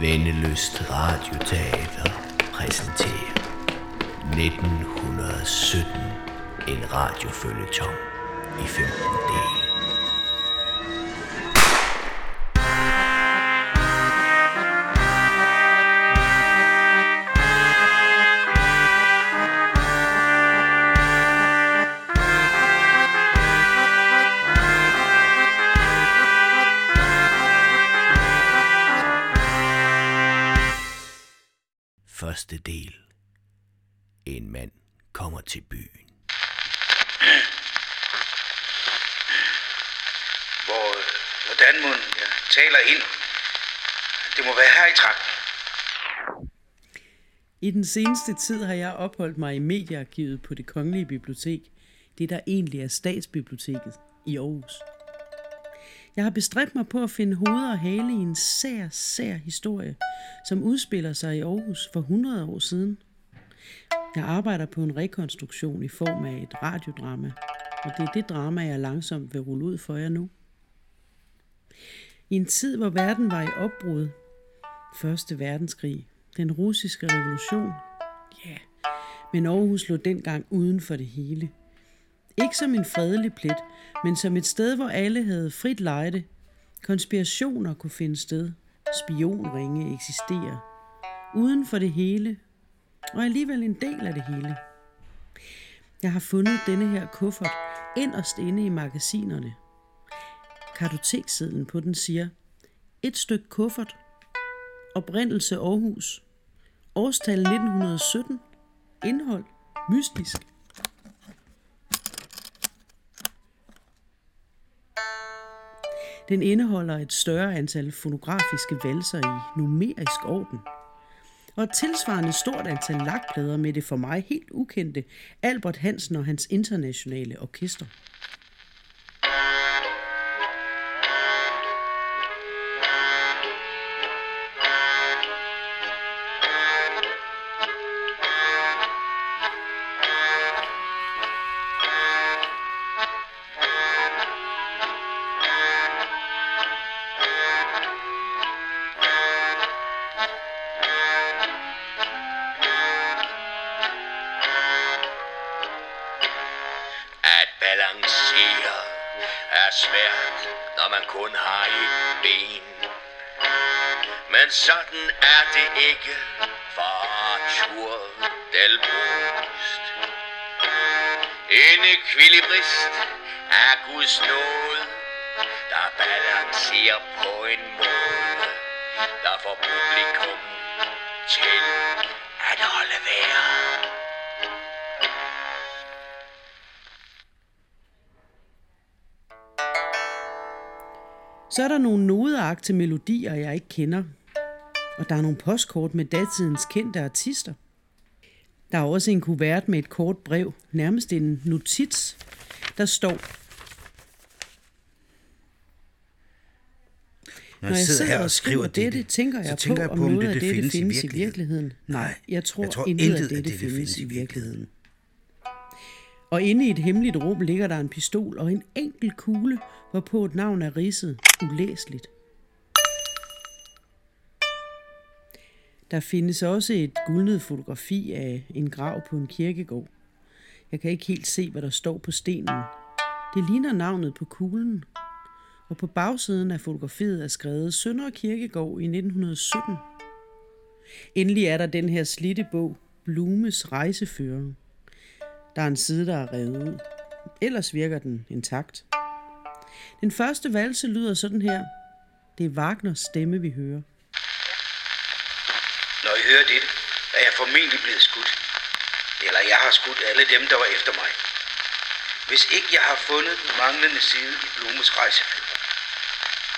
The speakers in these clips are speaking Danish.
Vendeløst Radioteater præsenterer 1917 en radiofølgetong i 15 dele. Til byen. Hvor, hvordan må jeg taler ind? Det må være her i trakten. I den seneste tid har jeg opholdt mig i mediearkivet på det Kongelige Bibliotek, det der egentlig er Statsbiblioteket i Aarhus. Jeg har bestræbt mig på at finde hoved og hale i en sær, sær historie, som udspiller sig i Aarhus for 100 år siden. Jeg arbejder på en rekonstruktion i form af et radiodrama, og det er det drama, jeg langsomt vil rulle ud for jer nu. I en tid, hvor verden var i opbrud, Første verdenskrig, den russiske revolution, ja, yeah. men Aarhus lå dengang uden for det hele. Ikke som en fredelig plet, men som et sted, hvor alle havde frit lejde. Konspirationer kunne finde sted. Spionringe eksisterer. Uden for det hele, og alligevel en del af det hele. Jeg har fundet denne her kuffert inderst inde i magasinerne. Kartoteksedlen på den siger, et stykke kuffert, oprindelse Aarhus, årstal 1917, indhold mystisk. Den indeholder et større antal fonografiske valser i numerisk orden. Og et tilsvarende stort antal lakplader med det for mig helt ukendte Albert Hansen og hans internationale orkester. Sådan er det ikke for Arthur Delbrust. En ekvilibrist er Guds nåde, der balancerer på en måde, der får publikum til at holde vejret. Så er der nogle nodeagte melodier, jeg ikke kender. Og der er nogle postkort med datidens kendte artister. Der er også en kuvert med et kort brev, nærmest en notits, der står... Når jeg sidder her og skriver dette, dette, tænker jeg, tænker jeg på, om noget af dette dette findes i findes i virkeligheden. Nej, jeg tror, jeg tror intet af dette findes i virkeligheden. Og inde i et hemmeligt rum ligger der en pistol og en enkelt kugle, hvorpå et navn er ridset ulæseligt. Der findes også et guldnet fotografi af en grav på en kirkegård. Jeg kan ikke helt se, hvad der står på stenen. Det ligner navnet på kuglen. Og på bagsiden af fotografiet er skrevet Sønder Kirkegård i 1917. Endelig er der den her slitte bog, Blumes rejsefører. Der er en side, der er revet ud. Ellers virker den intakt. Den første valse lyder sådan her. Det er Wagners stemme, vi hører. Hører dette, er jeg formentlig blevet skudt. Eller jeg har skudt alle dem, der var efter mig. Hvis ikke jeg har fundet den manglende side i Blumes rejsefilm.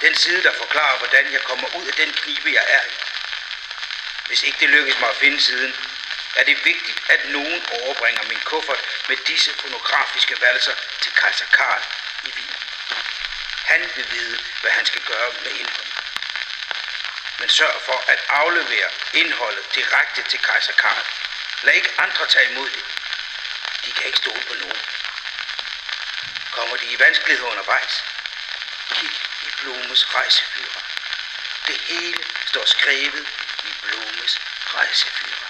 Den side, der forklarer, hvordan jeg kommer ud af den knibe, jeg er i. Hvis ikke det lykkes mig at finde siden, er det vigtigt, at nogen overbringer min kuffert med disse fonografiske valser til kejser Karl i Wien. Han vil vide, hvad han skal gøre med indholdet. Men sørg for at aflevere indholdet direkte til kejser Karl. Lad ikke andre tage imod det. De kan ikke stole på nogen. Kommer de i vanskeligheder undervejs? Kig i Blumes rejsefører. Det hele står skrevet i Blumes rejsefører.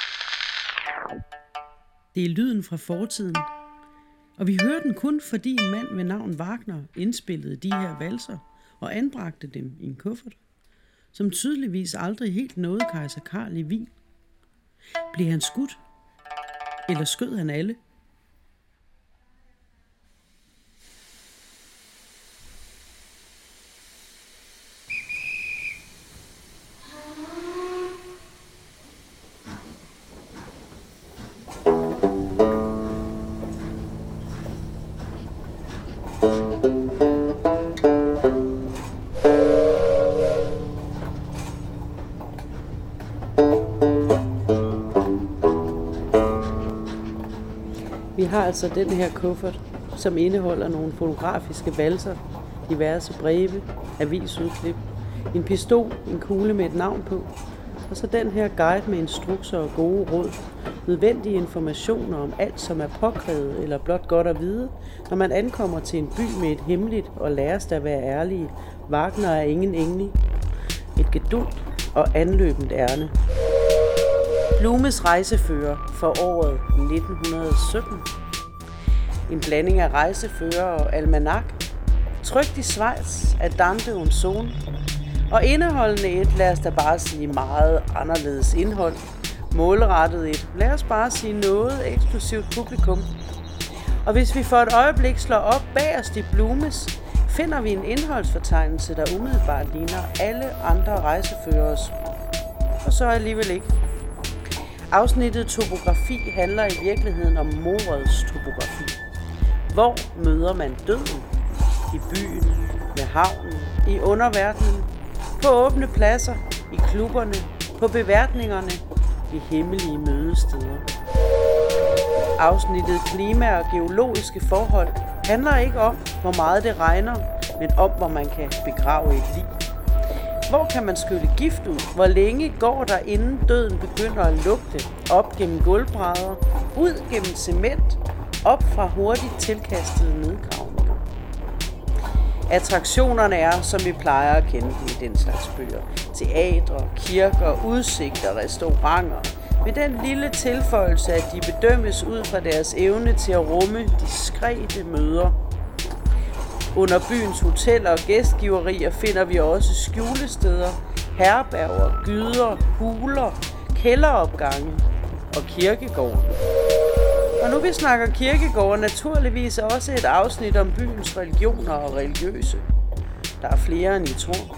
Det er lyden fra fortiden. Og vi hører den kun, fordi en mand ved navn Wagner indspillede de her valser og anbragte dem i en kuffert, som tydeligvis aldrig helt nåede kejser Karl i Wien. Blev han skudt? Eller skød han alle? Vi har altså den her kuffert, som indeholder nogle fotografiske valser, diverse breve, avisudklip, en pistol, en kugle med et navn på, og så den her guide med instrukser og gode råd, nødvendige informationer om alt, som er påkrævet eller blot godt at vide, når man ankommer til en by med et hemmeligt og læres at være ærlige. Wagner er ingen engel. Et gedult og anløbent ærne. Blumes rejsefører for året 1917. En blanding af rejsefører og almanak. Trygt i Schweiz af Dante Unson. Og indeholdende et, lad os da bare sige meget anderledes indhold. Målrettet et, lad os bare sige noget eksklusivt publikum. Og hvis vi for et øjeblik slår op bagerst i Blumes, finder vi en indholdsfortegnelse, der umiddelbart ligner alle andre rejseførers. Og så alligevel ikke. Afsnittet topografi handler i virkeligheden om morets topografi. Hvor møder man døden? I byen, ved havnen, i underverdenen, på åbne pladser, i klubberne, på beværtningerne, i hemmelige mødesteder. Afsnittet klima og geologiske forhold handler ikke om, hvor meget det regner, men om, hvor man kan begrave et liv. Hvor kan man skylle gift ud? Hvor længe går der, inden døden begynder at lugte? Op gennem gulvbrædder, ud gennem cement, op fra hurtigt tilkastede nedgravninger. Attraktionerne er, som vi plejer at kende dem i den slags bøger. Teatre, kirker, udsigter, restauranter. Med den lille tilføjelse, at de bedømmes ud fra deres evne til at rumme diskrete møder under byens hoteller og gæstgiverier finder vi også skjulesteder, herberger, gyder, huler, kælderopgange og kirkegården. Og nu vi snakker kirkegården, naturligvis også et afsnit om byens religioner og religiøse. Der er flere end I tror.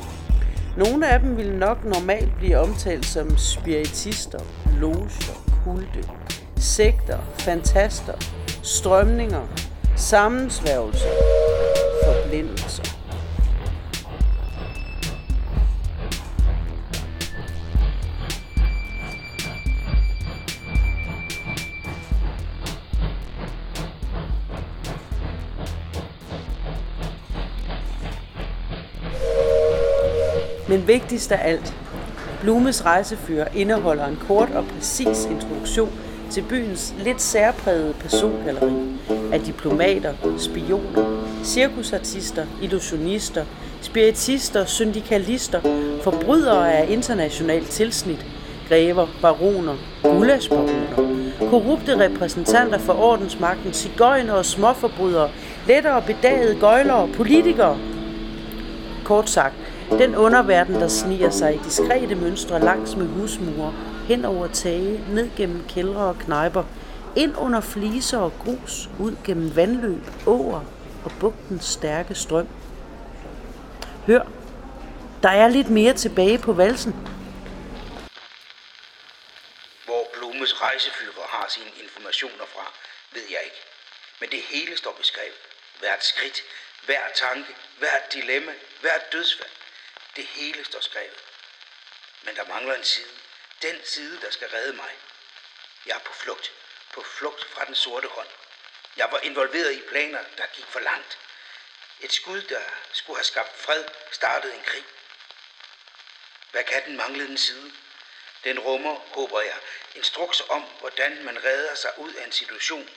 Nogle af dem vil nok normalt blive omtalt som spiritister, loger, kulte, sekter, fantaster, strømninger, sammensværgelser, forblændelser. Men vigtigst af alt, Blumes rejsefører indeholder en kort og præcis introduktion til byens lidt særprægede persongalleri af diplomater, spioner, cirkusartister, illusionister, spiritister, syndikalister, forbrydere af internationalt tilsnit, grever, baroner, gulasbaroner, korrupte repræsentanter for ordensmagten, cigøjner og småforbrydere, lettere bedagede gøjlere, politikere. Kort sagt, den underverden, der sniger sig i diskrete mønstre langs med husmure, hen over tage, ned gennem kældre og knejper, ind under fliser og grus, ud gennem vandløb, åer og bugtens stærke strøm. Hør, der er lidt mere tilbage på valsen. Hvor Blumes rejsefyrer har sine informationer fra, ved jeg ikke. Men det hele står beskrevet. Hvert skridt, hver tanke, hvert dilemma, hvert dødsfald. Det hele står skrevet. Men der mangler en side. Den side, der skal redde mig. Jeg er på flugt. På flugt fra den sorte hånd. Jeg var involveret i planer, der gik for langt. Et skud, der skulle have skabt fred, startede en krig. Hvad kan den manglende side? Den rummer, håber jeg, instrukser om, hvordan man redder sig ud af en situation,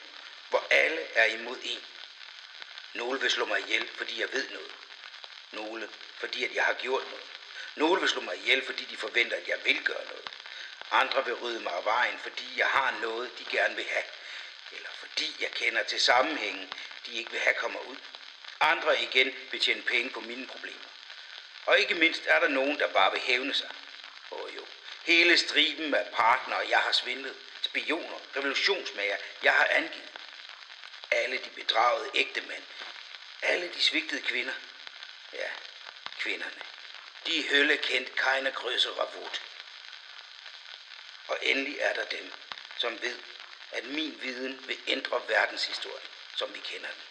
hvor alle er imod en. Nogle vil slå mig ihjel, fordi jeg ved noget. Nogle, fordi at jeg har gjort noget. Nogle vil slå mig ihjel, fordi de forventer, at jeg vil gøre noget. Andre vil rydde mig af vejen, fordi jeg har noget, de gerne vil have. Eller fordi jeg kender til sammenhængen, de ikke vil have kommer ud. Andre igen vil tjene penge på mine problemer. Og ikke mindst er der nogen, der bare vil hævne sig. Åh jo, hele striben af partnere, jeg har svindlet, spioner, revolutionsmager, jeg har angivet. Alle de bedragede ægte mænd, alle de svigtede kvinder. Ja, kvinderne. De hølle kendt keine größere Ravut. Og endelig er der dem, som ved, at min viden vil ændre verdenshistorien, som vi kender den.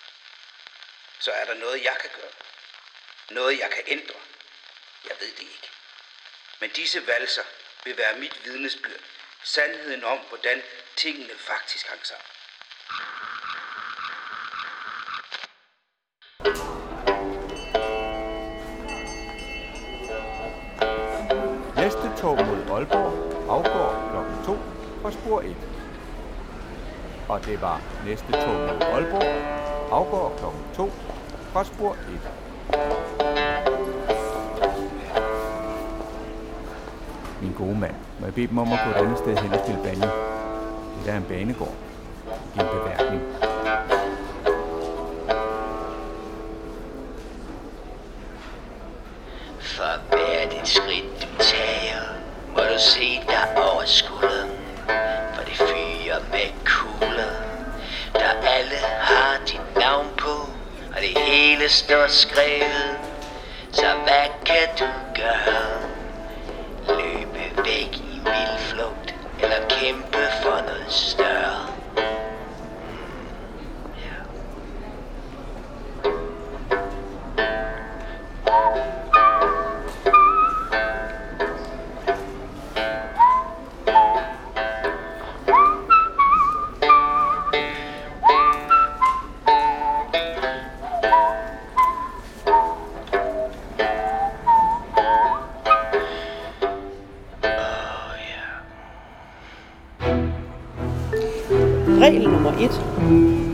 Så er der noget, jeg kan gøre. Noget, jeg kan ændre. Jeg ved det ikke. Men disse valser vil være mit vidnesbyrd. Sandheden om, hvordan tingene faktisk hang sammen. Næste tog mod Aalborg afgår kl. 2 fra spor 1. Og det var næste tog mod Aalborg afgår kl. 2 fra spor 1. Min gode mand, må jeg bede dem om at gå et andet sted hen og spille bane? Det der er en banegård. Ikke en beværkning. Det skrevet.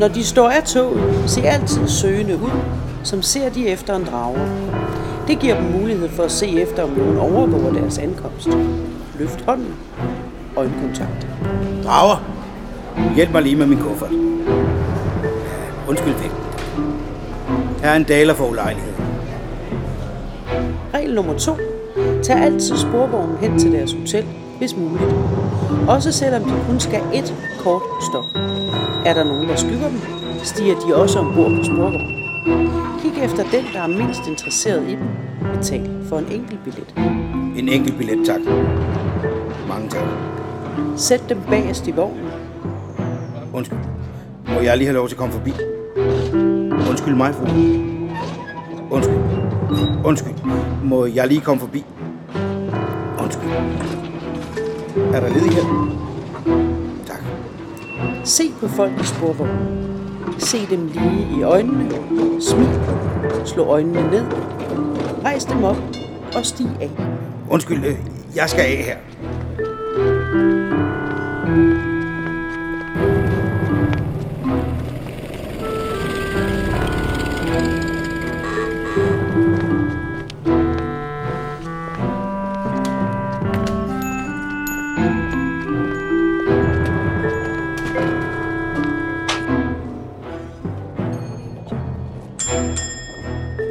Når de står af toget, se altid søgende ud, som ser de efter en drager. Det giver dem mulighed for at se efter, om nogen overvåger deres ankomst. Løft hånden. Øjenkontakt. Drager, hjælp mig lige med min kuffert. Undskyld vægten. Her er en daler for ulejlighed. Regel nummer 2. Tag altid sporvognen hen til deres hotel, hvis muligt. Også selvom de kun skal et kort stop. Er der nogen, der skygger dem, stiger de også ombord på sporvognen. Kig efter den, der er mindst interesseret i dem. Betal for en enkelt billet. En enkelt billet, tak. Mange tak. Sæt dem bagerst i vognen. Undskyld. Må jeg lige have lov til at komme forbi? Undskyld mig, fru. Undskyld. Undskyld. Må jeg lige komme forbi? Undskyld. Er der ledig her? Tak. Se på folk i sporvognen. Se dem lige i øjnene. Smil. Slå øjnene ned. Rejs dem op og stig af. Undskyld, øh, jeg skal af her.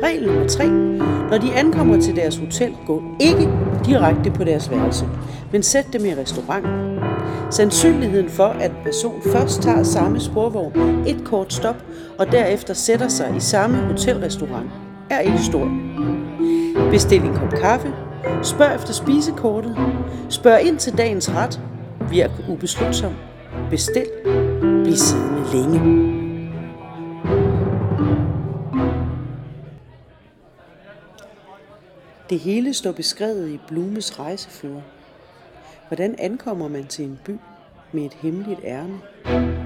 Regel nummer 3. Når de ankommer til deres hotel, gå ikke direkte på deres værelse, men sæt dem i restaurant. Sandsynligheden for, at en person først tager samme sporvogn et kort stop, og derefter sætter sig i samme hotelrestaurant, er ikke stor. Bestil en kop kaffe. Spørg efter spisekortet. Spørg ind til dagens ret. Virk ubeslutsom. Bestil. Bliv siddende længe. Det hele står beskrevet i Blumes rejsefører. Hvordan ankommer man til en by med et hemmeligt ærne?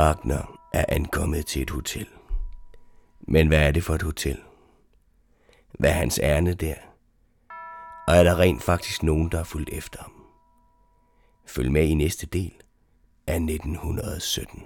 Wagner er ankommet til et hotel. Men hvad er det for et hotel? Hvad er hans ærne der? Og er der rent faktisk nogen, der har fulgt efter ham? Følg med i næste del af 1917.